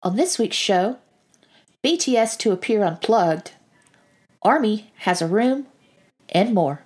On this week's show, BTS to appear unplugged, Army has a room, and more.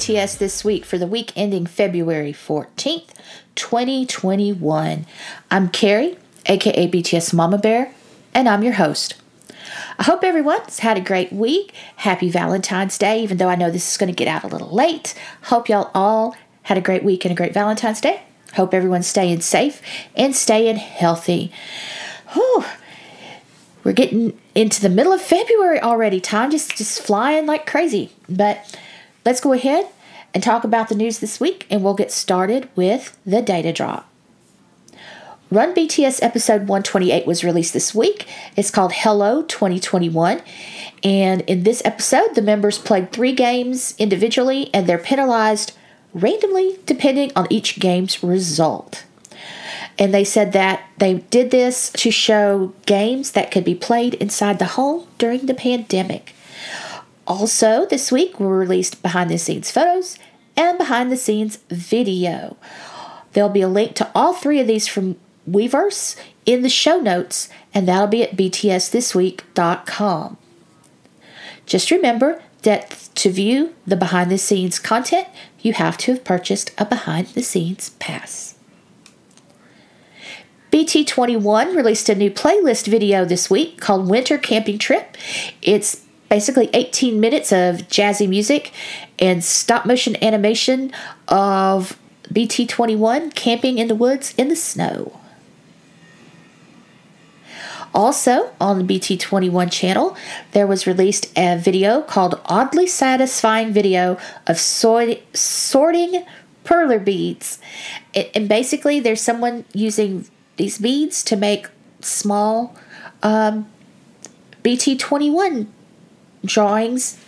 BTS This Week for the week ending February 14th, 2021. I'm Carrie, aka BTS Mama Bear, and I'm your host. I hope everyone's had a great week. Happy Valentine's Day, even though I know this is going to get out a little late. Hope y'all all had a great week and a great Valentine's Day. Hope everyone's staying safe and staying healthy. Whew. We're getting into the middle of February already. Time just just flying like crazy. But let's go ahead and talk about the news this week, and we'll get started with the data drop. Run BTS episode 128 was released this week. It's called Hello 2021. And in this episode, the members played three games individually and they're penalized randomly depending on each game's result. And they said that they did this to show games that could be played inside the home during the pandemic. Also, this week we released behind the scenes photos and behind the scenes video. There'll be a link to all three of these from Weverse in the show notes, and that'll be at btsthisweek.com. Just remember that to view the behind the scenes content, you have to have purchased a behind the scenes pass. BT21 released a new playlist video this week called Winter Camping Trip. It's basically 18 minutes of jazzy music and stop motion animation of BT21 camping in the woods in the snow. Also, on the BT21 channel, there was released a video called Oddly Satisfying Video of sort- Sorting Perler Beads. And basically, there's someone using these beads to make small um, BT21 drawings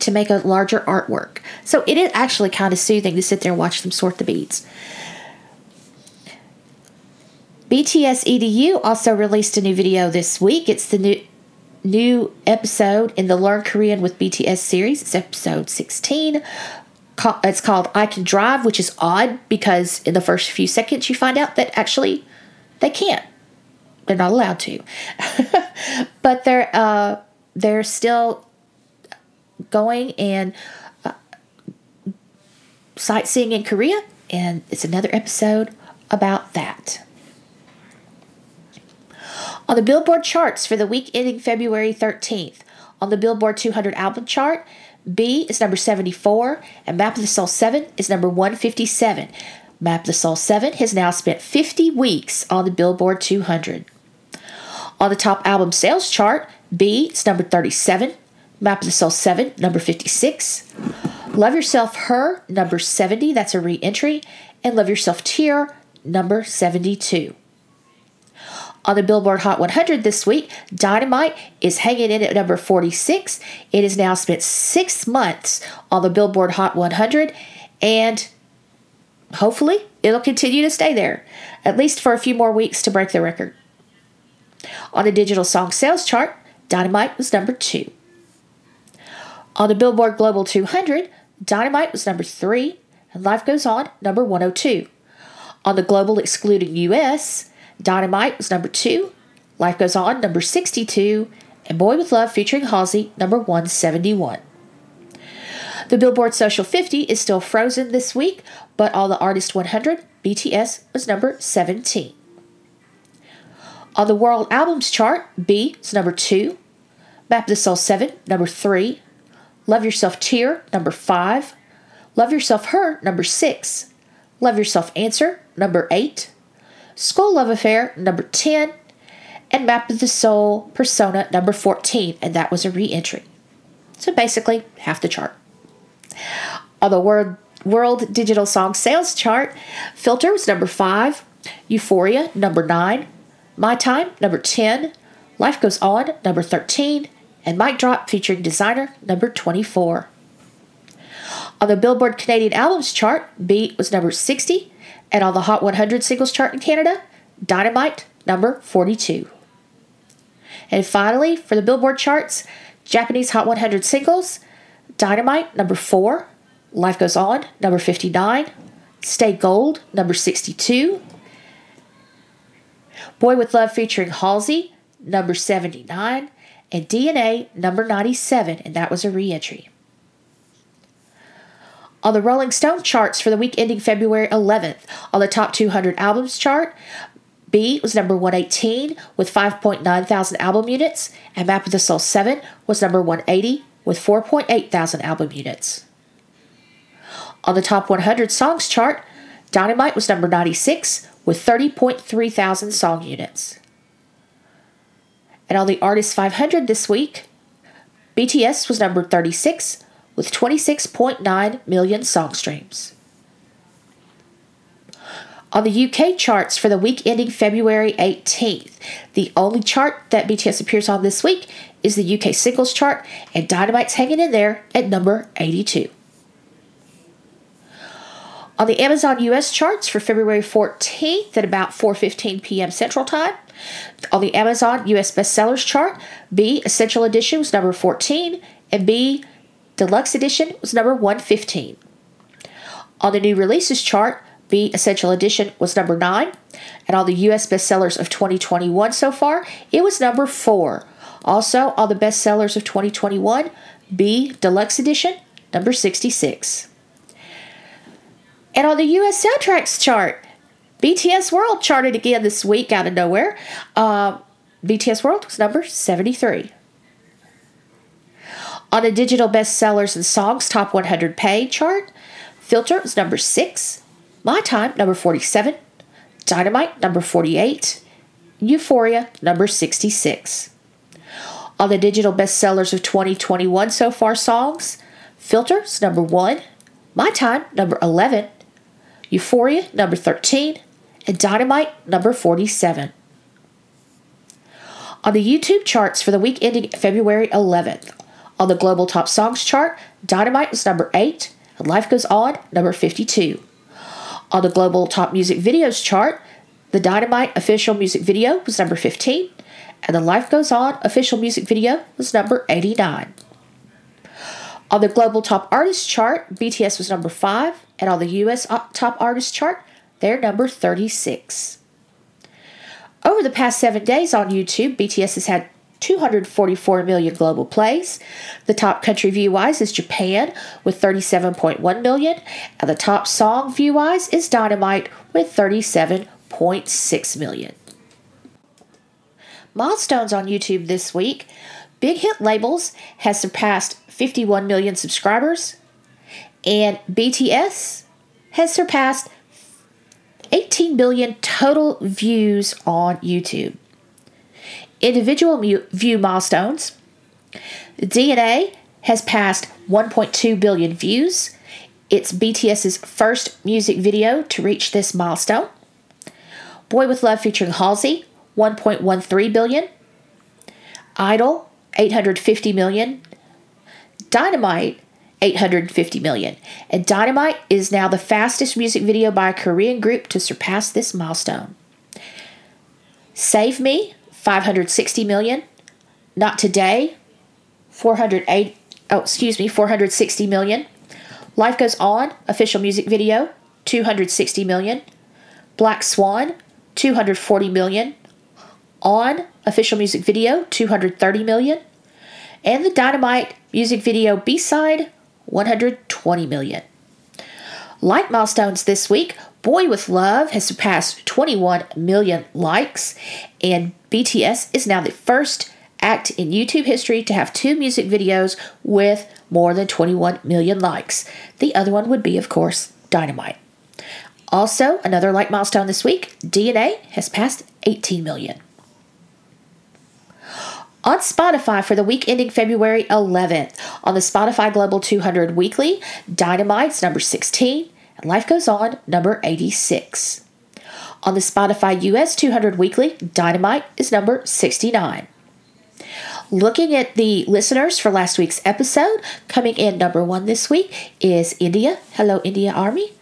to make a larger artwork. So it is actually kind of soothing to sit there and watch them sort the beads. BTS EDU also released a new video this week. It's the new new episode in the Learn Korean with BTS series. It's episode 16. It's called I Can Drive, which is odd because in the first few seconds you find out that actually they can't. They're not allowed to. but they're uh, they're still going and uh, sightseeing in Korea, and it's another episode about that. On the Billboard charts for the week ending February 13th, on the Billboard 200 album chart, B is number 74, and Map of the Soul 7 is number 157. Map of the Soul 7 has now spent 50 weeks on the Billboard 200. On the top album sales chart, B is number 37, Map of the Soul 7, number 56. Love Yourself Her, number 70, that's a re entry, and Love Yourself Tear, number 72. On the Billboard Hot 100 this week, Dynamite is hanging in at number 46. It has now spent six months on the Billboard Hot 100, and hopefully it'll continue to stay there, at least for a few more weeks to break the record. On the digital song sales chart, Dynamite was number two. On the Billboard Global 200, Dynamite was number three, and Life Goes On, number 102. On the Global excluding US, Dynamite was number two, Life Goes On, number 62, and Boy with Love featuring Halsey, number 171. The Billboard Social 50 is still frozen this week, but on the Artist 100, BTS was number 17. On the World Albums chart, B is number 2, Map of the Soul 7, number 3, Love Yourself Tear, number 5. Love Yourself Her, number 6. Love Yourself Answer, number 8. Skool Luv Affair, number 10. And Map of the Soul Persona, number 14. And that was a re entry. So basically, half the chart. On the World, World Digital Song Sales Chart, Filter was number 5. Euphoria, number 9. My Time, number 10. Life Goes On, number 13 and Mic Drop featuring Desiigner number 24. On the Billboard Canadian Albums chart, Beat was number 60, and on the Hot 100 Singles chart in Canada, Dynamite number 42. And finally, for the Billboard charts, Japanese Hot 100 Singles, Dynamite number 4, Life Goes On number 59, Stay Gold number 62, Boy with Love featuring Halsey number 79, and DNA number 97, and that was a re entry. On the Rolling Stone charts for the week ending February 11th, on the top 200 albums chart, B was number 118 with 5.9 thousand album units, and Map of the Soul 7 was number 180 with 4.8 thousand album units. On the top 100 songs chart, Dynamite was number 96 with 30.3 thousand song units. And on the Artist 500 this week, BTS was number 36 with 26.9 million song streams. On the UK charts for the week ending February 18th, the only chart that BTS appears on this week is the UK singles chart, and Dynamite's hanging in there at number 82. On the Amazon US charts for February 14th at about 4:15 p.m. Central Time, on the Amazon US bestsellers chart, B Essential Edition was number 14 and B Deluxe Edition was number 115. On the new releases chart, B Essential Edition was number 9, and on the US bestsellers of 2021 so far, it was number 4. Also, on the bestsellers of 2021, B Deluxe Edition, number 66. And on the US soundtracks chart, BTS World charted again this week out of nowhere. Uh, BTS World was number 73. On the digital bestsellers and songs top 100 pay chart, Filter was number 6, My Time number 47, Dynamite number 48, Euphoria number 66. On the digital bestsellers of 2021 so far songs, Filters number 1, My Time number 11, Euphoria, number 13, and Dynamite, number 47. On the YouTube charts for the week ending February 11th, on the Global Top Songs chart, Dynamite was number 8, and Life Goes On, number 52. On the Global Top Music Videos chart, the Dynamite official music video was number 15, and the Life Goes On official music video was number 89. On the Global Top Artist chart, BTS was number 5, and on the US uh, Top Artist chart, they're number 36. Over the past seven days on YouTube, BTS has had 244 million global plays. The top country view wise is Japan with 37.1 million, and the top song view wise is Dynamite with 37.6 million. Milestones on YouTube this week Big Hit Labels has surpassed 51 million subscribers, and BTS has surpassed 18 billion total views on YouTube. Individual view milestones DNA has passed 1.2 billion views. It's BTS's first music video to reach this milestone. Boy with Love featuring Halsey, 1.13 billion. Idol, 850 million. Dynamite, 850 million. And Dynamite is now the fastest music video by a Korean group to surpass this milestone. Save Me, 560 million. Not Today, 408 oh excuse me, 460 million. Life Goes On, official music video, 260 million. Black Swan, 240 million. On, official music video, 230 million. And the Dynamite music video B side, 120 million. Like milestones this week, Boy with Love has surpassed 21 million likes, and BTS is now the first act in YouTube history to have two music videos with more than 21 million likes. The other one would be, of course, Dynamite. Also, another like milestone this week DNA has passed 18 million. On Spotify for the week ending February 11th, on the Spotify Global 200 Weekly, Dynamite's number 16, and Life Goes On, number 86. On the Spotify US 200 Weekly, Dynamite is number 69. Looking at the listeners for last week's episode, coming in number one this week is India. Hello, India Army.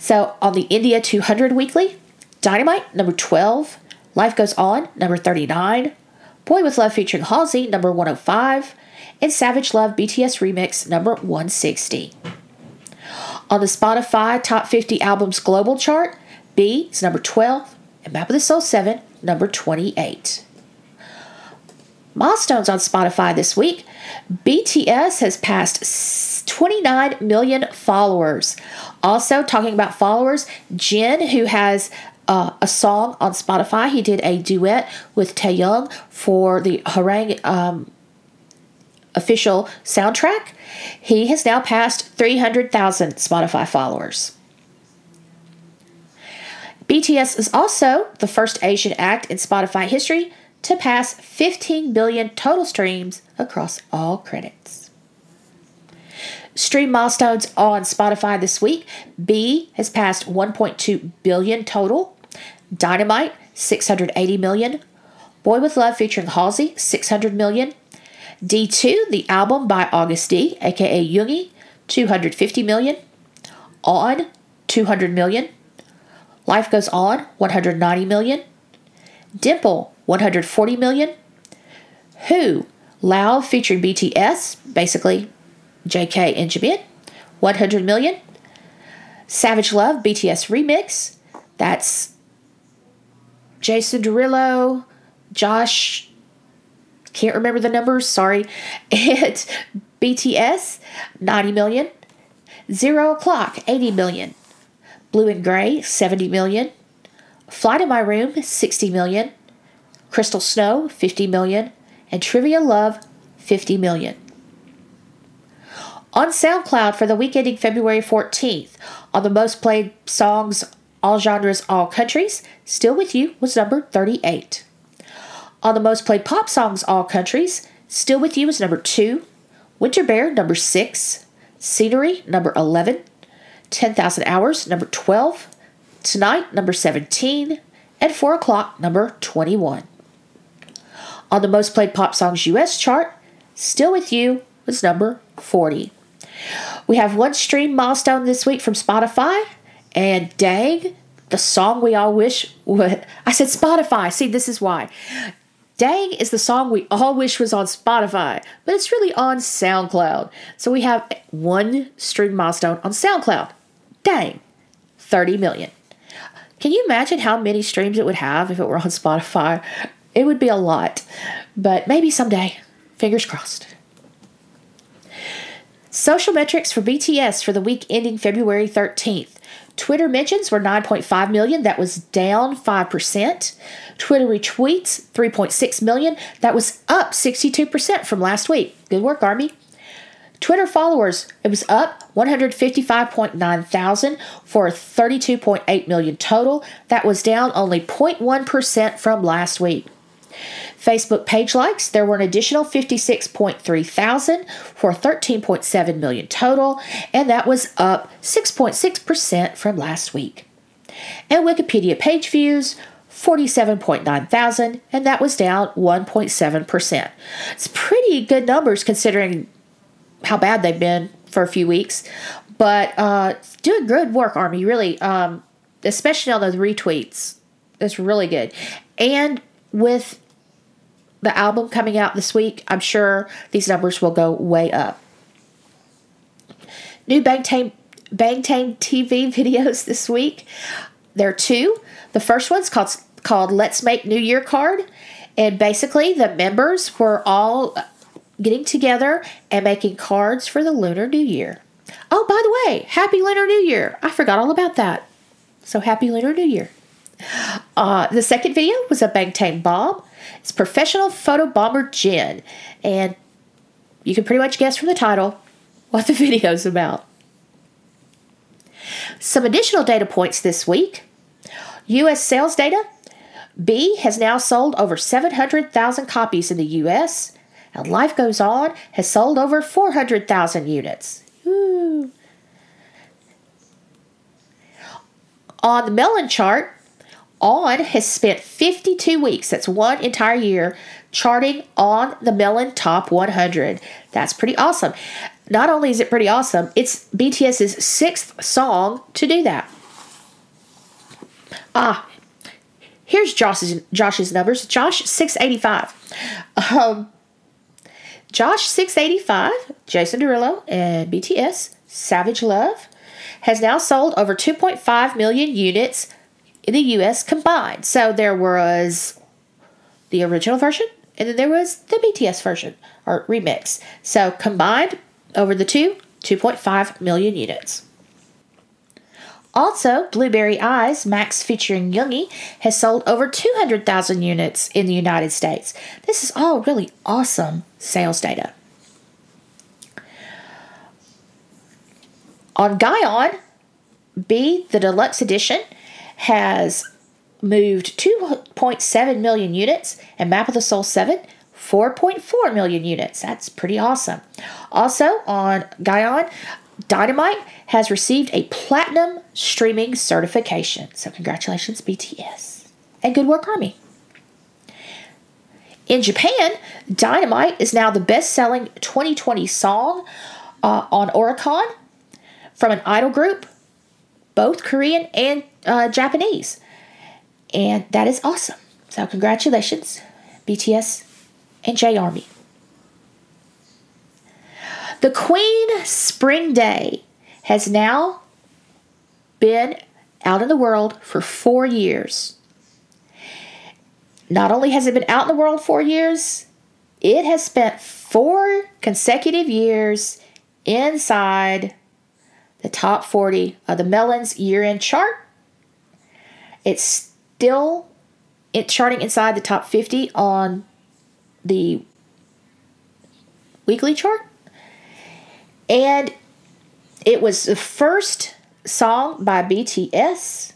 So on the India 200 Weekly, Dynamite, number 12. Life Goes On, number 39. Boy with Love featuring Halsey, number 105. And Savage Love BTS Remix, number 160. On the Spotify Top 50 Albums Global Chart, B is number 12, and Map of the Soul 7, number 28. Milestones on Spotify this week BTS has passed 29 million followers. Also, talking about followers, Jin, who has uh, a song on Spotify, he did a duet with Taehyung for the Hwarang um, official soundtrack. He has now passed 300,000 Spotify followers. BTS is also the first Asian act in Spotify history to pass 15 billion total streams across all credits. Stream milestones on Spotify this week. B has passed 1.2 billion total. Dynamite 680 million. Boy with Love featuring Halsey 600 million. D2 the album by August D aka Yoongi 250 million. On 200 million. Life Goes On 190 million. Dimple 140 million. Who Lauv featuring BTS, basically JK and Jimin, 100 million. Savage Love BTS remix, that's Jason Derulo, Jawsh, can't remember the numbers, sorry, and BTS, 90 million. Zero O'Clock, 80 million. Blue and Gray, 70 million. Fly to My Room, 60 million. Crystal Snow, 50 million. And Trivia Love, 50 million. On SoundCloud for the week ending February 14th, on the most played songs, all genres, all countries, Still With You was number 38. On the most played pop songs, all countries, Still With You was number 2. Winter Bear, number 6. Scenery, number 11. 10,000 Hours, number 12. Tonight, number 17. And 4 o'clock, number 21. On the most played pop songs US chart, Still With You was number 40. We have one stream milestone this week from Spotify, and dang, the song we all wish would. I said Spotify. See, this is why. Dang is the song we all wish was on Spotify, but it's really on SoundCloud. So we have one stream milestone on SoundCloud. Dang, 30 million. Can you imagine how many streams it would have if it were on Spotify? It would be a lot, but maybe someday. Fingers crossed. Social metrics for BTS for the week ending February 13th. Twitter mentions were 9.5 million, that was down 5%. Twitter retweets 3.6 million, that was up 62% from last week. Good work, Army. Twitter followers, it was up 155.9 thousand for 32.8 million total. That was down only 0.1% from last week. Facebook page likes, there were an additional 56.3 thousand for 13.7 million total, and that was up 6.6% from last week. And Wikipedia page views, 47.9 thousand, and that was down 1.7%. It's pretty good numbers considering how bad they've been for a few weeks, but uh, doing good work, Army, really, um, especially on those retweets. It's really good. And with the album coming out this week, I'm sure these numbers will go way up. New Bangtan, Bangtan TV videos this week. There are two. The first one's called called Let's Make New Year Card, and basically the members were all getting together and making cards for the Lunar New Year. Oh, by the way, Happy Lunar New Year! I forgot all about that. So happy Lunar New Year. Uh, the second video was a Bangtan bomb. It's professional photo bomber Jin, and you can pretty much guess from the title what the video's about. Some additional data points this week. U.S. sales data. B has now sold over 700,000 copies in the U.S. And Life Goes On has sold over 400,000 units. Woo. On the Melon chart, On has spent 52 weeks, that's one entire year, charting on the Melon Top 100. That's pretty awesome. Not only is it pretty awesome, it's BTS's sixth song to do that. Ah, here's Jawsh's Jawsh's numbers. Jawsh 685. Um, Jawsh 685, Jason Derulo, and BTS Savage Love has now sold over 2.5 million units in the US combined. So there was the original version and then there was the BTS version or remix. So combined over the two, 2.5 million units. Also, Blueberry Eyes, Max featuring Yoongi, has sold over 200,000 units in the United States. This is all really awesome sales data. On Gaon, B, the deluxe edition, has moved 2.7 million units, and Map of the Soul 7, 4.4 million units. That's pretty awesome. Also, on Gaon, Dynamite has received a platinum streaming certification. So, congratulations, BTS. And good work, Army. In Japan, Dynamite is now the best selling 2020 song uh, on Oricon from an idol group, both Korean and uh, Japanese. And that is awesome. So, congratulations, BTS and J Army. The Queen Spring Day has now been out in the world for four years. Not only has it been out in the world four years, it has spent four consecutive years inside the top 40 of the Melons year end chart. It's still it charting inside the top 50 on the weekly chart. And it was the first song by BTS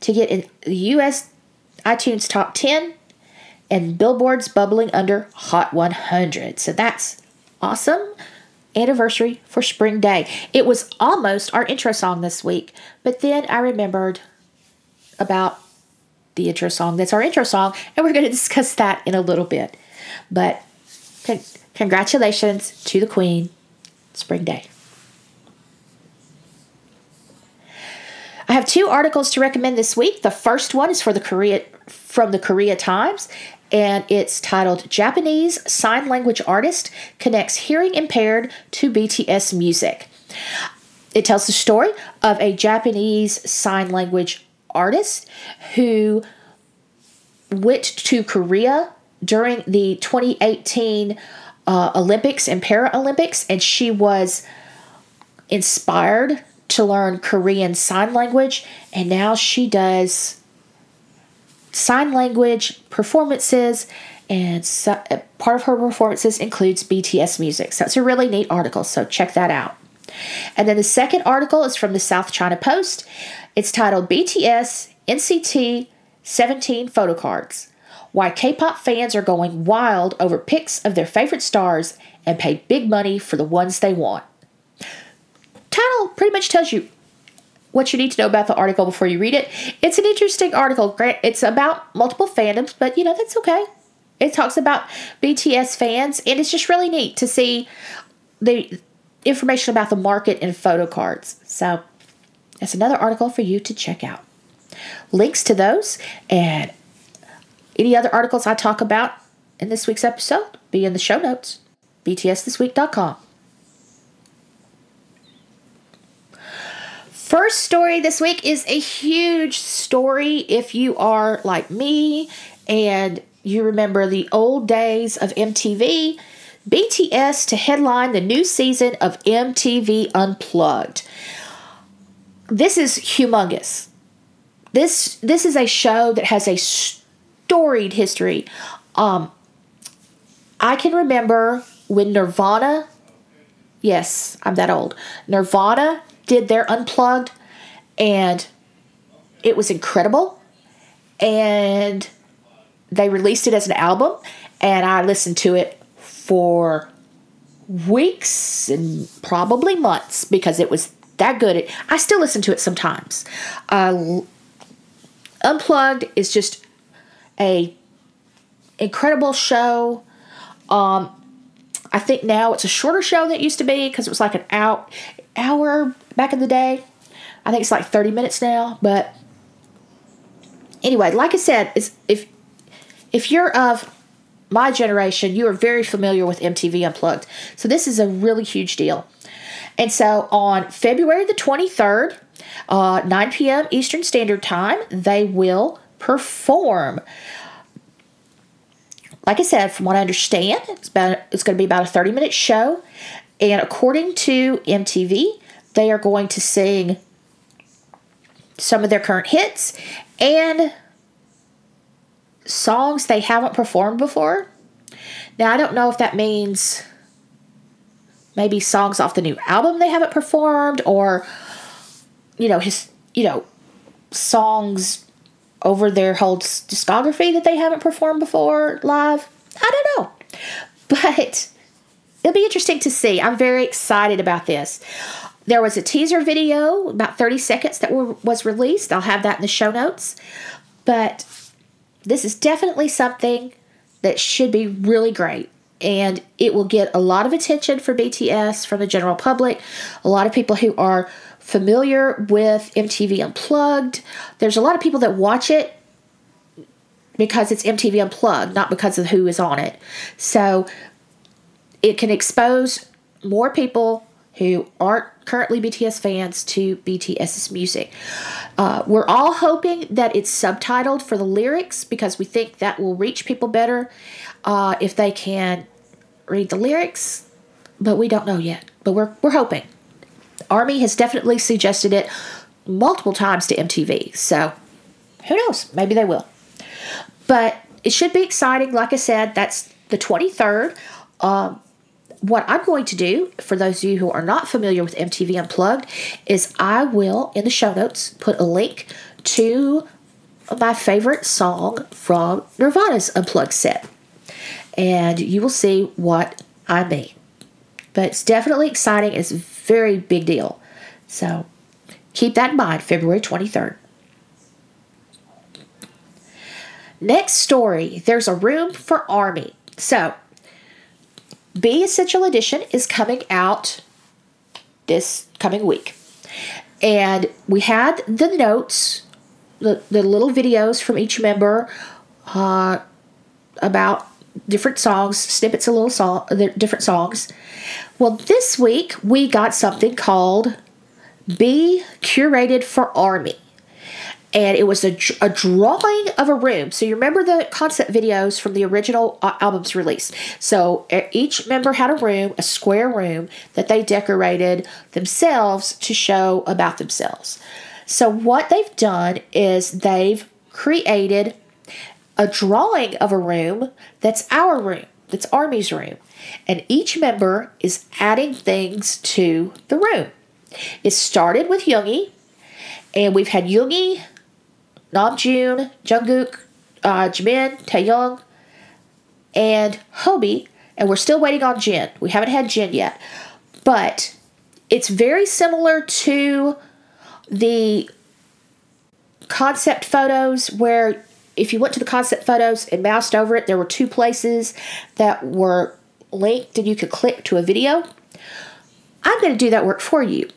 to get in the US iTunes top 10 and Billboard's bubbling under Hot 100. So that's awesome anniversary for Spring Day. It was almost our intro song this week, but then I remembered about the intro song that's our intro song, and we're going to discuss that in a little bit. But con- congratulations to the Queen, Spring Day. I have two articles to recommend this week. The first one is for the Korea from the Korea Times, and it's titled Japanese Sign Language Artist Connects Hearing Impaired to BTS Music. It tells the story of a Japanese sign language artist who went to Korea during the 2018 uh, Olympics and Paralympics, and she was inspired to learn Korean Sign Language, and now she does sign language performances, and so, uh, part of her performances includes BTS music. So it's a really neat article, so check that out. And then the second article is from the South China Post. It's titled BTS NCT 17 Photo Cards Why K pop fans are going wild over pics of their favorite stars and pay big money for the ones they want. Title pretty much tells you what you need to know about the article before you read it. It's an interesting article. It's about multiple fandoms, but you know, that's okay. It talks about BTS fans, and it's just really neat to see the information about the market and photo cards. So that's another article for you to check out. Links to those and any other articles I talk about in this week's episode be in the show notes, btsthisweek.com. First story this week is a huge story if you are like me and you remember the old days of MTV. BTS to headline the new season of MTV Unplugged. This is humongous. this this is a show that has a storied history. Um, I can remember when Nirvana, yes, I'm that old. Nirvana did their unplugged, and it was incredible. And they released it as an album, and I listened to it for weeks and probably months because it was that good. I still listen to it sometimes. Uh, Unplugged is just a incredible show. Um, I think now it's a shorter show than it used to be because it was like an hour, back in the day. I think it's like 30 minutes now. But anyway, like I said, if if you're of my generation, you are very familiar with MTV Unplugged. So this is a really huge deal. And so on February the 23rd, uh, 9 p.m. Eastern Standard Time, they will perform. Like I said, from what I understand, it's about it's going to be about a 30 minute show, and according to MTV, they are going to sing some of their current hits and songs they haven't performed before. Now, I don't know if that means maybe songs off the new album they haven't performed or you know his you know songs over their whole discography that they haven't performed before live? I don't know. But it'll be interesting to see. I'm very excited about this. There was a teaser video about 30 seconds that were, was released. I'll have that in the show notes. But this is definitely something that should be really great and it will get a lot of attention for BTS from the general public. A lot of people who are familiar with MTV Unplugged. There's a lot of people that watch it because it's MTV Unplugged, not because of who is on it. So it can expose more people who aren't currently BTS fans to BTS's music. Uh, we're all hoping that it's subtitled for the lyrics because we think that will reach people better uh, if they can read the lyrics, but we don't know yet. But we're, we're hoping. Army has definitely suggested it multiple times to MTV, so who knows? Maybe they will. But it should be exciting. Like I said, that's the 23rd. Um, what I'm going to do, for those of you who are not familiar with MTV Unplugged, is I will, in the show notes, put a link to my favorite song from Nirvana's Unplugged set. And you will see what I mean. But it's definitely exciting. It's a very big deal. So keep that in mind, February 23rd. Next story there's a room for Army. So B Essential Edition is coming out this coming week. And we had the notes, the, the little videos from each member uh, about different songs, snippets of little song, different songs. Well, this week we got something called Be Curated for Army and it was a, a drawing of a room. So you remember the concept videos from the original uh, albums release. So each member had a room, a square room that they decorated themselves to show about themselves. So what they've done is they've created a drawing of a room that's our room, that's Army's room. And each member is adding things to the room. It started with Yoongi, and we've had Yoongi Namjoon, Jungkook, uh, Jimin, Taehyung, and Hobi, and we're still waiting on Jin. We haven't had Jin yet, but it's very similar to the concept photos where if you went to the concept photos and moused over it, there were two places that were linked and you could click to a video. I'm going to do that work for you.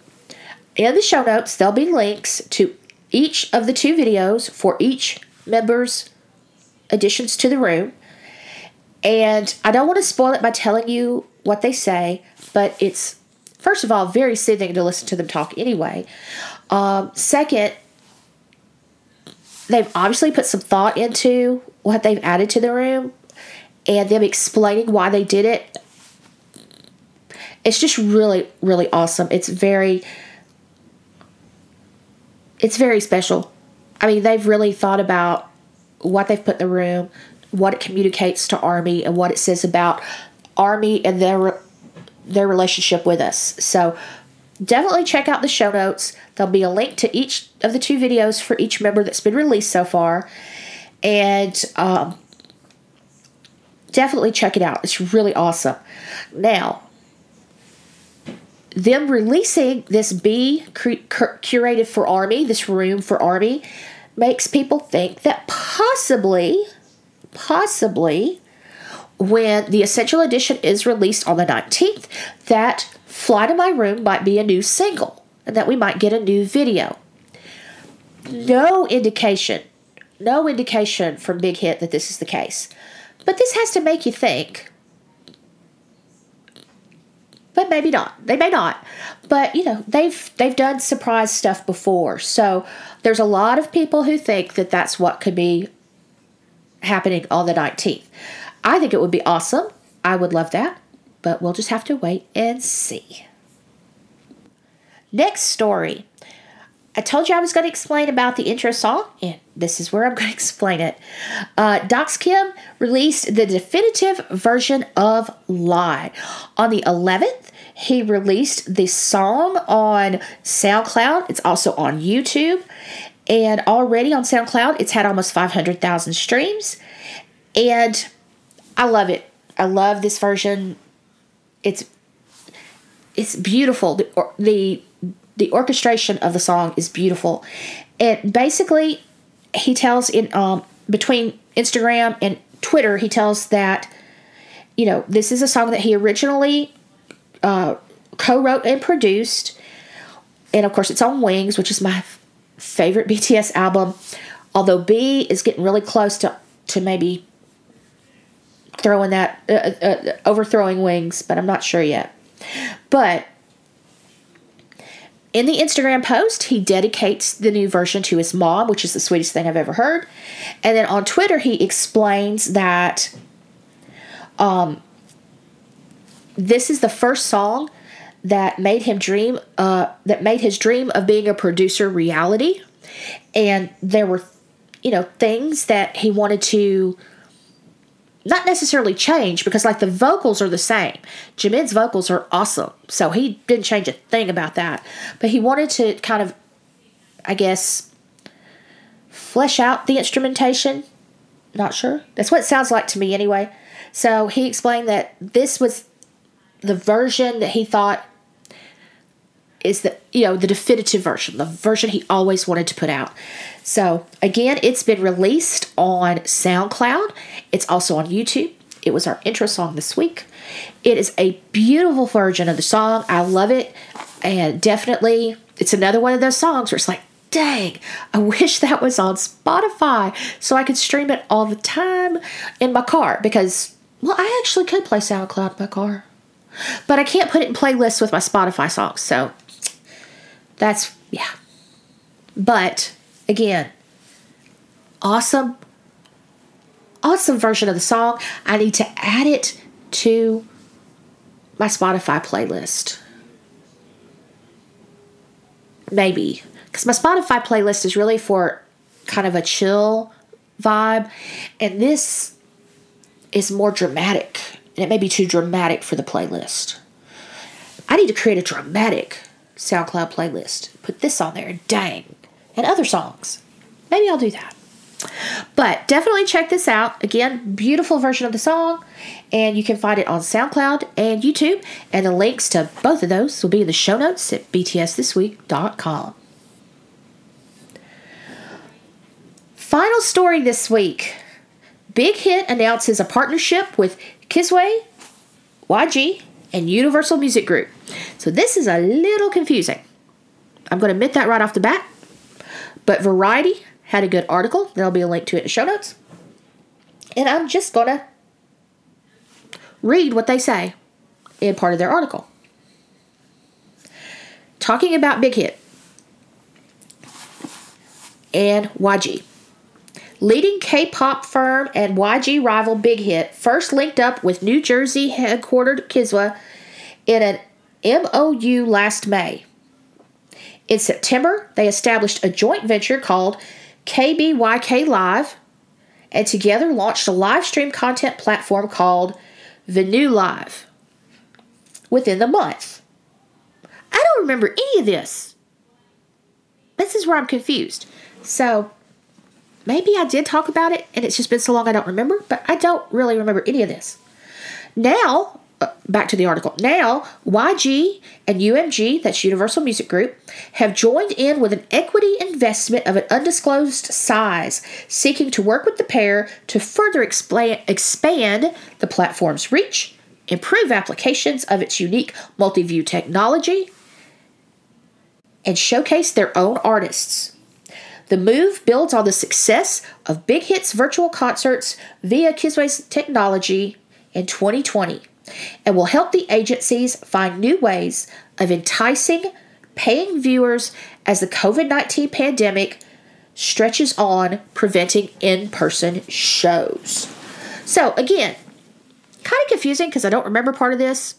In the show notes, there'll be links to each of the two videos for each member's additions to the room. And I don't want to spoil it by telling you what they say, but it's, first of all, very soothing to listen to them talk anyway. Um, second, they've obviously put some thought into what they've added to the room and them explaining why they did it. It's just really, really awesome. It's very it's very special. I mean, they've really thought about what they've put in the room, what it communicates to Army, and what it says about Army and their their relationship with us. So definitely check out the show notes. There'll be a link to each of the two videos for each member that's been released so far, and um, definitely check it out. It's really awesome. Now, them releasing this B curated for Army, this room for Army, makes people think that possibly, possibly, when the Essential Edition is released on the 19th, that Fly to My Room might be a new single and that we might get a new video. No indication, no indication from Big Hit that this is the case. But this has to make you think but maybe not. They may not. But you know, they've they've done surprise stuff before. So there's a lot of people who think that that's what could be happening on the 19th. I think it would be awesome. I would love that, but we'll just have to wait and see. Next story. I told you I was going to explain about the intro song, and this is where I'm going to explain it. Uh, Docskim released the definitive version of Lie. On the 11th, he released the song on SoundCloud. It's also on YouTube. And already on SoundCloud, it's had almost 500,000 streams. And I love it. I love this version. It's it's beautiful. The, the the orchestration of the song is beautiful. And basically, he tells in um, between Instagram and Twitter, he tells that you know this is a song that he originally uh, co-wrote and produced, and of course it's on Wings, which is my f- favorite BTS album. Although B is getting really close to to maybe throwing that uh, uh, uh overthrowing Wings, but I'm not sure yet. But in the Instagram post, he dedicates the new version to his mom, which is the sweetest thing I've ever heard. And then on Twitter, he explains that um, this is the first song that made him dream, uh, that made his dream of being a producer reality. And there were, you know, things that he wanted to not necessarily change because like the vocals are the same. Jimin's vocals are awesome. So he didn't change a thing about that. But he wanted to kind of I guess flesh out the instrumentation. Not sure. That's what it sounds like to me anyway. So he explained that this was the version that he thought is the you know the definitive version, the version he always wanted to put out. So again, it's been released on SoundCloud. It's also on YouTube. It was our intro song this week. It is a beautiful version of the song. I love it, and definitely it's another one of those songs where it's like, dang, I wish that was on Spotify so I could stream it all the time in my car because well, I actually could play SoundCloud in my car. But I can't put it in playlists with my Spotify songs, so that's, yeah. But again, awesome, awesome version of the song. I need to add it to my Spotify playlist. Maybe. Because my Spotify playlist is really for kind of a chill vibe. And this is more dramatic. And it may be too dramatic for the playlist. I need to create a dramatic SoundCloud playlist. Put this on there, dang, and other songs. Maybe I'll do that. But definitely check this out. Again, beautiful version of the song, and you can find it on SoundCloud and YouTube. And the links to both of those will be in the show notes at btsthisweek.com. Final story this week Big Hit announces a partnership with Kiswe, YG, and Universal Music Group. So this is a little confusing. I'm going to admit that right off the bat. But Variety had a good article. There'll be a link to it in the show notes. And I'm just going to read what they say in part of their article. Talking about Big Hit and YG. Leading K pop firm and YG rival Big Hit first linked up with New Jersey headquartered Kiswe in an MOU last May. In September, they established a joint venture called KBYK Live and together launched a live stream content platform called VenewLive within the month. I don't remember any of this. This is where I'm confused. So maybe I did talk about it and it's just been so long I don't remember, but I don't really remember any of this. Now, uh, back to the article. Now, YG and UMG, that's Universal Music Group, have joined in with an equity investment of an undisclosed size, seeking to work with the pair to further expand the platform's reach, improve applications of its unique multi view technology, and showcase their own artists. The move builds on the success of Big Hits virtual concerts via Kiswe's technology in 2020 and will help the agencies find new ways of enticing paying viewers as the COVID 19 pandemic stretches on, preventing in person shows. So, again, kind of confusing because I don't remember part of this,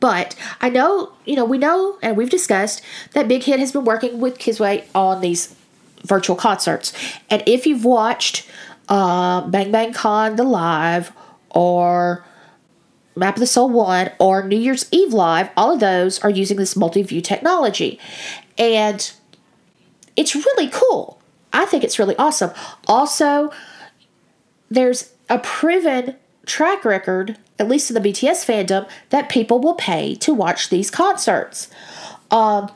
but I know, you know, we know and we've discussed that Big Hit has been working with Kiswe on these virtual concerts. And if you've watched uh, Bang Bang Con the live or Map of the Soul 1 or New Year's Eve Live, all of those are using this multi view technology. And it's really cool. I think it's really awesome. Also, there's a proven track record, at least in the BTS fandom, that people will pay to watch these concerts. Um,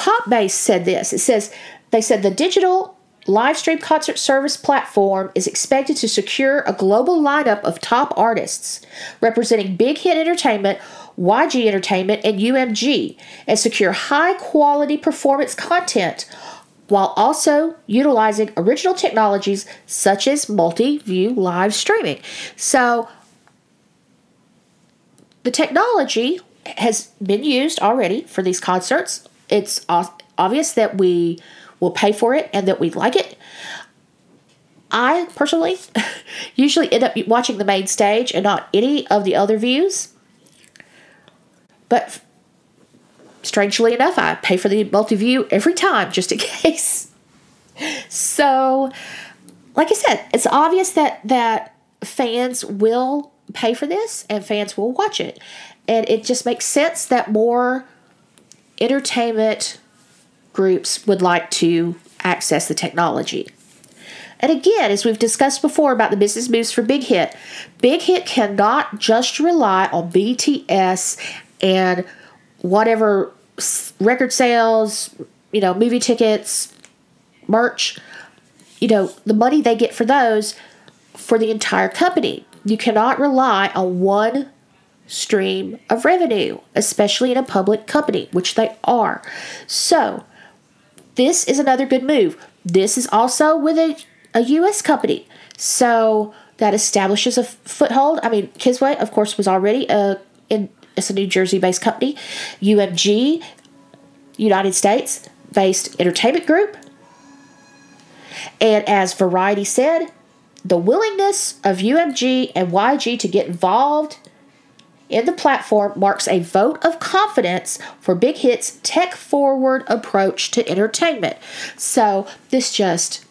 Popbase said this. It says, they said the digital live stream concert service platform is expected to secure a global lineup of top artists representing Big Hit Entertainment, YG Entertainment, and UMG, and secure high quality performance content while also utilizing original technologies such as multi view live streaming. So, the technology has been used already for these concerts. It's obvious that we will pay for it and that we like it. I personally usually end up watching the main stage and not any of the other views. But strangely enough, I pay for the multi view every time just in case. So, like I said, it's obvious that that fans will pay for this and fans will watch it. And it just makes sense that more entertainment groups would like to access the technology. And again, as we've discussed before about the business moves for Big Hit, Big Hit cannot just rely on BTS and whatever record sales, you know, movie tickets, merch, you know, the money they get for those for the entire company. You cannot rely on one stream of revenue, especially in a public company, which they are. So, this is another good move. This is also with a, a U.S. company. So that establishes a foothold. I mean, Kiswe, of course, was already a, in, it's a New Jersey based company. UMG, United States based entertainment group. And as Variety said, the willingness of UMG and YG to get involved in the platform marks a vote of confidence for Big Hit's tech forward approach to entertainment. So, this just,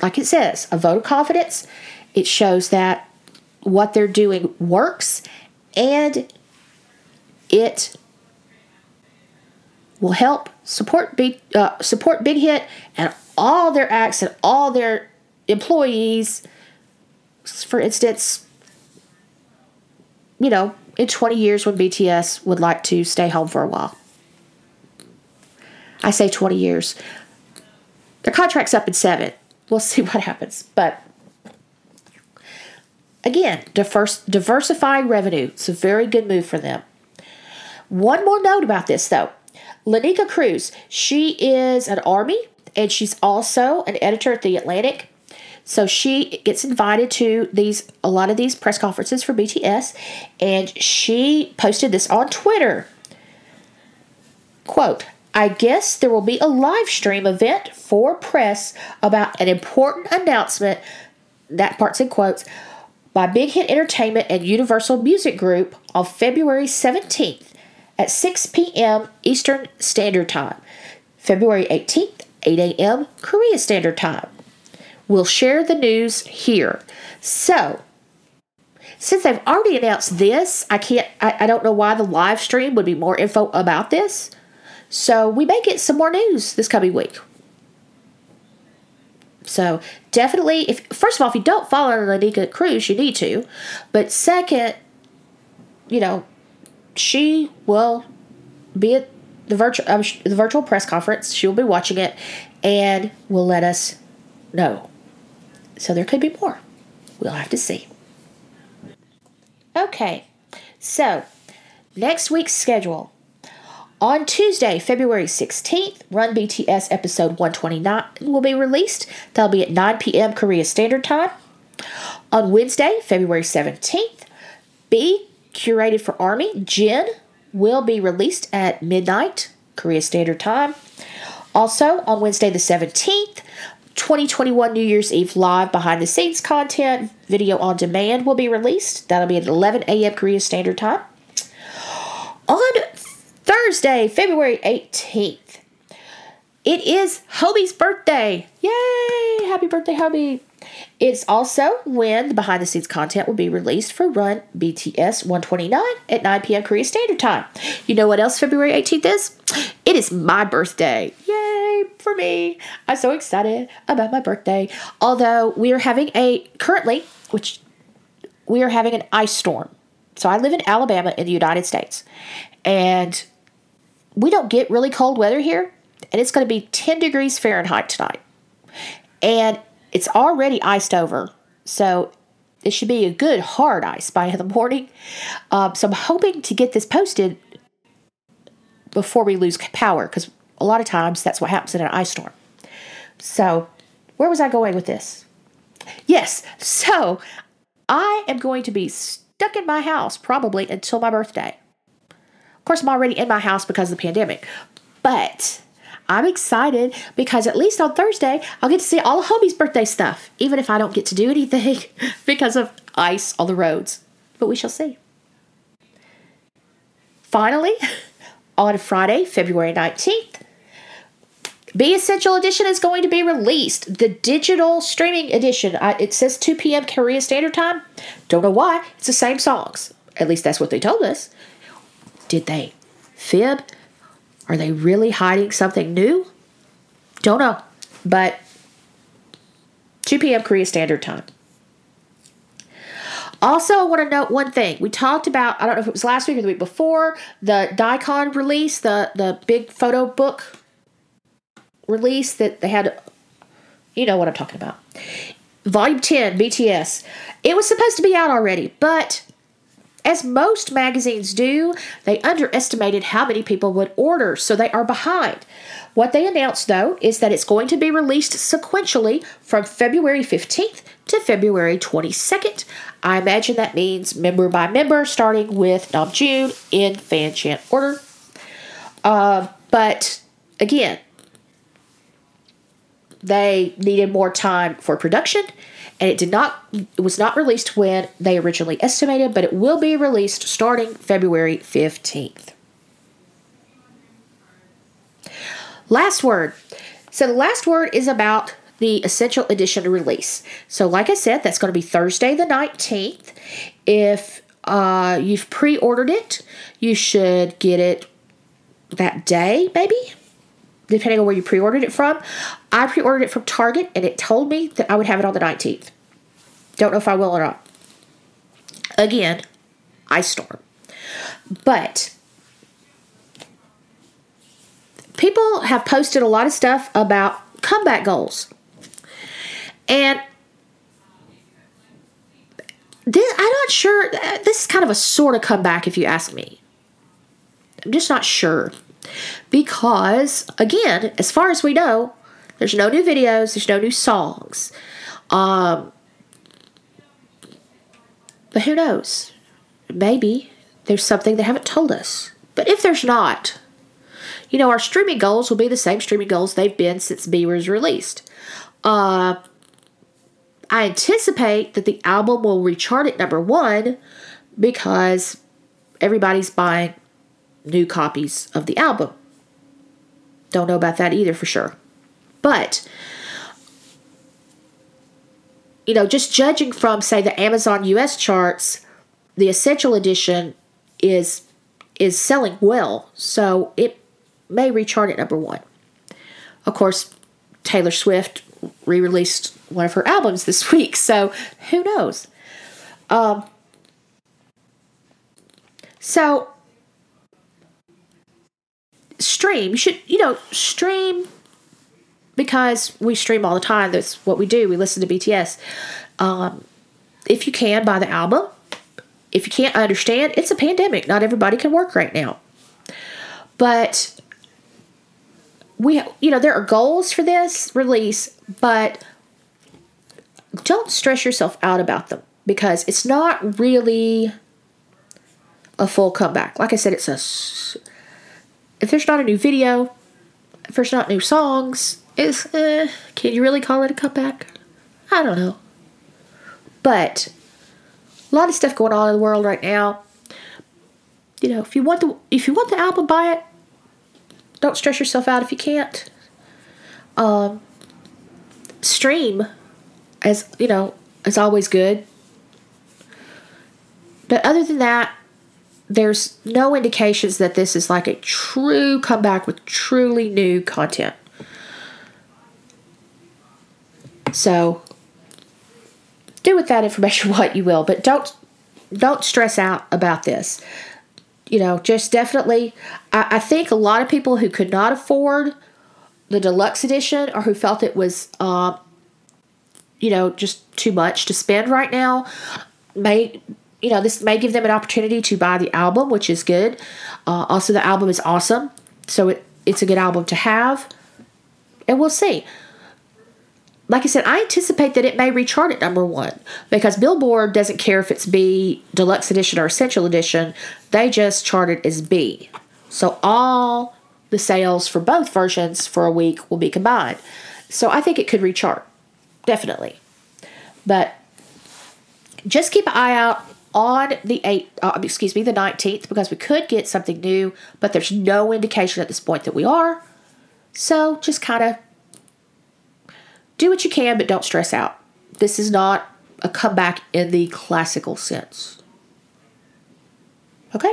like it says, a vote of confidence. It shows that what they're doing works and it will help support big uh, support Big Hit and all their acts and all their employees. For instance, you know, in 20 years when BTS would like to stay home for a while. I say 20 years. Their contract's up in seven. We'll see what happens. But again, diverse, diversifying revenue. It's a very good move for them. One more note about this, though. Lenika Cruz, she is an Army and she's also an editor at The Atlantic. So she gets invited to these a lot of these press conferences for BTS, and she posted this on Twitter. Quote, I guess there will be a live stream event for press about an important announcement, that part's in quotes, by Big Hit Entertainment and Universal Music Group on February 17th at 6 p.m. Eastern Standard Time. February 18th 8 a.m. Korea Standard Time. We'll share the news here. So, since they've already announced this, I can't, I, I don't know why the live stream would be more info about this. So, we may get some more news this coming week. So, definitely, if first of all, if you don't follow Lenika Cruz, you need to. But second, you know, she will be at the virtual uh, the virtual press conference. She will be watching it, and will let us know. So there could be more. We'll have to see. Okay, so next week's schedule. On Tuesday, February 16th, Run BTS episode 129 will be released. That'll be at 9 p.m. Korea Standard Time. On Wednesday, February 17th, BE, curated for Army, Jin, will be released at midnight Korea Standard Time. Also, on Wednesday the 17th, 2021 New Year's Eve live behind the scenes content video on demand will be released. That'll be at 11 a.m. Korea Standard Time. On Thursday, February 18th, it is Hobi's birthday. Yay! Happy birthday, Hobi. It's also when the behind the scenes content will be released for Run BTS 129 at 9 p.m. Korea Standard Time. You know what else February 18th is? It is my birthday. Yay for me. I'm so excited about my birthday. Although we are having a, currently, which we are having an ice storm. So I live in Alabama in the United States. And we don't get really cold weather here. And it's going to be 10 degrees Fahrenheit tonight. And it's already iced over. So it should be a good hard ice by the morning. Um, so I'm hoping to get this posted before we lose power because a lot of times that's what happens in an ice storm. So, where was I going with this? Yes, so I am going to be stuck in my house probably until my birthday. Of course, I'm already in my house because of the pandemic, but I'm excited because at least on Thursday I'll get to see all of Hobi's birthday stuff, even if I don't get to do anything because of ice on the roads. But we shall see. Finally, on Friday, February 19th, BE Essential Edition is going to be released. The digital streaming edition. Uh, it says 2 p.m. Korea Standard Time. Don't know why. It's the same songs. At least that's what they told us. Did they fib? Are they really hiding something new? Don't know. But 2 p.m. Korea Standard Time. Also, I want to note one thing. We talked about, I don't know if it was last week or the week before, the Dicon release, the, the big photo book release that they had. You know what I'm talking about. Volume 10, BTS. It was supposed to be out already, but as most magazines do, they underestimated how many people would order, so they are behind. What they announced, though, is that it's going to be released sequentially from February 15th to February 22nd. I imagine that means member by member, starting with Namjoon in fan chant order. Uh, but again, they needed more time for production and it did not it was not released when they originally estimated but it will be released starting february 15th last word. So the last word is about the essential edition release. So like i said that's going to be thursday the 19th if uh, you've pre-ordered it you should get it that day maybe depending on where you pre-ordered it from. I pre-ordered it from Target and it told me that I would have it on the 19th. Don't know if I will or not. Again, ice storm. But people have posted a lot of stuff about comeback goals. And this, I'm not sure. This is kind of a sort of comeback, if you ask me. I'm just not sure. Because, again, as far as we know, there's no new videos, there's no new songs. Um, but who knows? Maybe there's something they haven't told us. But if there's not, you know, our streaming goals will be the same streaming goals they've been since BE was released. Uh, I anticipate that the album will rechart at number one because everybody's buying new copies of the album. Don't know about that either for sure. But you know, just judging from say the Amazon US charts, the essential edition is is selling well, so it may rechart at number one. Of course, Taylor Swift re-released one of her albums this week, so who knows? Um, so stream, you should you know stream because we stream all the time. That's what we do. We listen to BTS. Um, if you can, buy the album. If you can't understand, it's a pandemic. Not everybody can work right now. But we, you know, there are goals for this release, but don't stress yourself out about them because it's not really a full comeback. Like I said, it's a. If there's not a new video, if there's not new songs, is eh, can you really call it a comeback? I don't know. But a lot of stuff going on in the world right now. You know, if you want the if you want the album, buy it. Don't stress yourself out if you can't. Um, stream, as you know, is always good. But other than that, there's no indications that this is like a true comeback with truly new content. So do with that information what you will, but don't don't stress out about this. You know, just definitely I, I think a lot of people who could not afford the deluxe edition or who felt it was uh, you know, just too much to spend right now may you know, this may give them an opportunity to buy the album, which is good. Uh, also, the album is awesome, so it, it's a good album to have. And we'll see like I said, I anticipate that it may rechart at number one because Billboard doesn't care if it's BE, deluxe edition, or essential edition. They just chart it as BE. So all the sales for both versions for a week will be combined. So I think it could rechart, definitely. But just keep an eye out on the eight, uh, excuse me, the 19th, because we could get something new, but there's no indication at this point that we are. So just kind of do what you can, but don't stress out. This is not a comeback in the classical sense. Okay?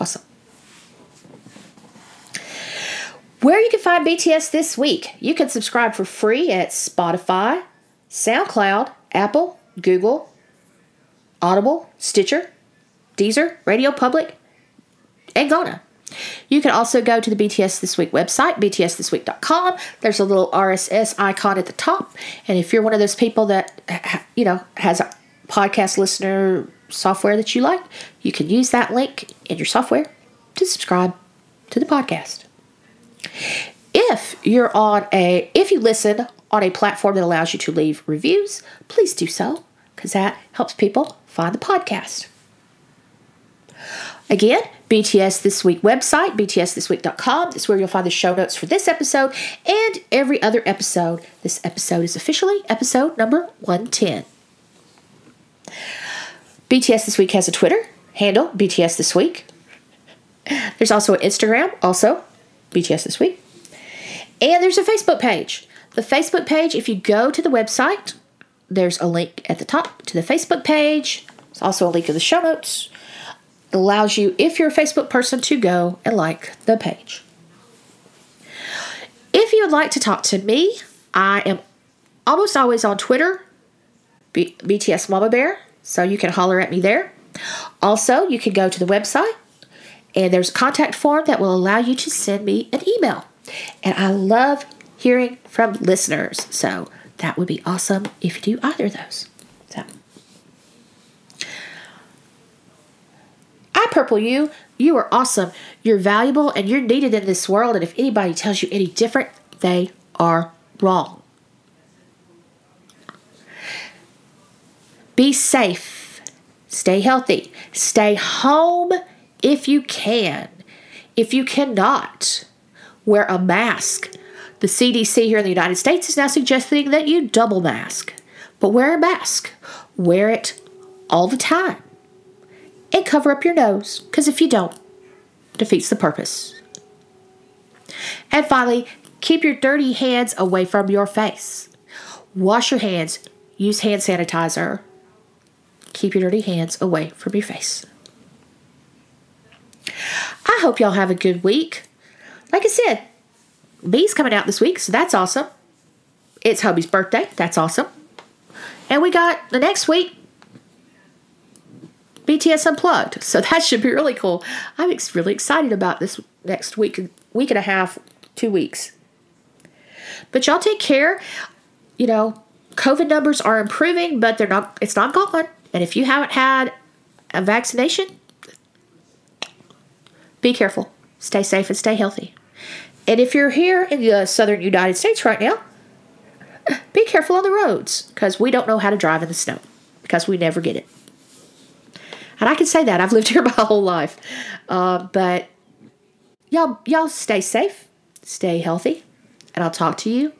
Awesome. Where you can find BTS this week, you can subscribe for free at Spotify, SoundCloud, Apple, Google, Audible, Stitcher, Deezer, Radio Public, and Gaana. You can also go to the BTS This Week website, btsthisweek.com. There's a little RSS icon at the top. And if you're one of those people that, you know, has a podcast listener software that you like, you can use that link in your software to subscribe to the podcast. If you're on a, if you listen on a platform that allows you to leave reviews, please do so because that helps people find the podcast. Again, BTS This Week website, btsthisweek.com. That's where you'll find the show notes for this episode and every other episode. This episode is officially episode number 110. BTS This Week has a Twitter handle, BTS This Week. There's also an Instagram, also BTS This Week. And there's a Facebook page. The Facebook page, if you go to the website, there's a link at the top to the Facebook page. There's also a link in the show notes It allows you, if you're a Facebook person, to go and like the page. If you would like to talk to me, I am almost always on Twitter, B- BTS Mama Bear, so you can holler at me there. Also, you can go to the website, and there's a contact form that will allow you to send me an email. And I love hearing from listeners, so that would be awesome if you do either of those. So. I purple you. You are awesome. You're valuable and you're needed in this world. And if anybody tells you any different, they are wrong. Be safe. Stay healthy. Stay home if you can. If you cannot, wear a mask. The CDC here in the United States is now suggesting that you double mask. But wear a mask. Wear it all the time and cover up your nose, because if you don't, defeats the purpose. And finally, Keep your dirty hands away from your face. Wash your hands. Use hand sanitizer. Keep your dirty hands away from your face. I hope y'all have a good week. Like I said, BE's coming out this week, so that's awesome. It's Hubby's birthday. That's awesome. And we got the next week BTS Unplugged. So that should be really cool. I'm ex- really excited about this next week, week and a half, two weeks. But y'all take care. You know, COVID numbers are improving, but they're not. It's not gone. And if you haven't had a vaccination, be careful. Stay safe and stay healthy. And if you're here in the southern United States right now, be careful on the roads because we don't know how to drive in the snow because we never get it. And I can say that I've lived here my whole life. Uh, but y'all, y'all stay safe, stay healthy, and I'll talk to you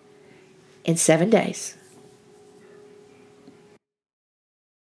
in seven days.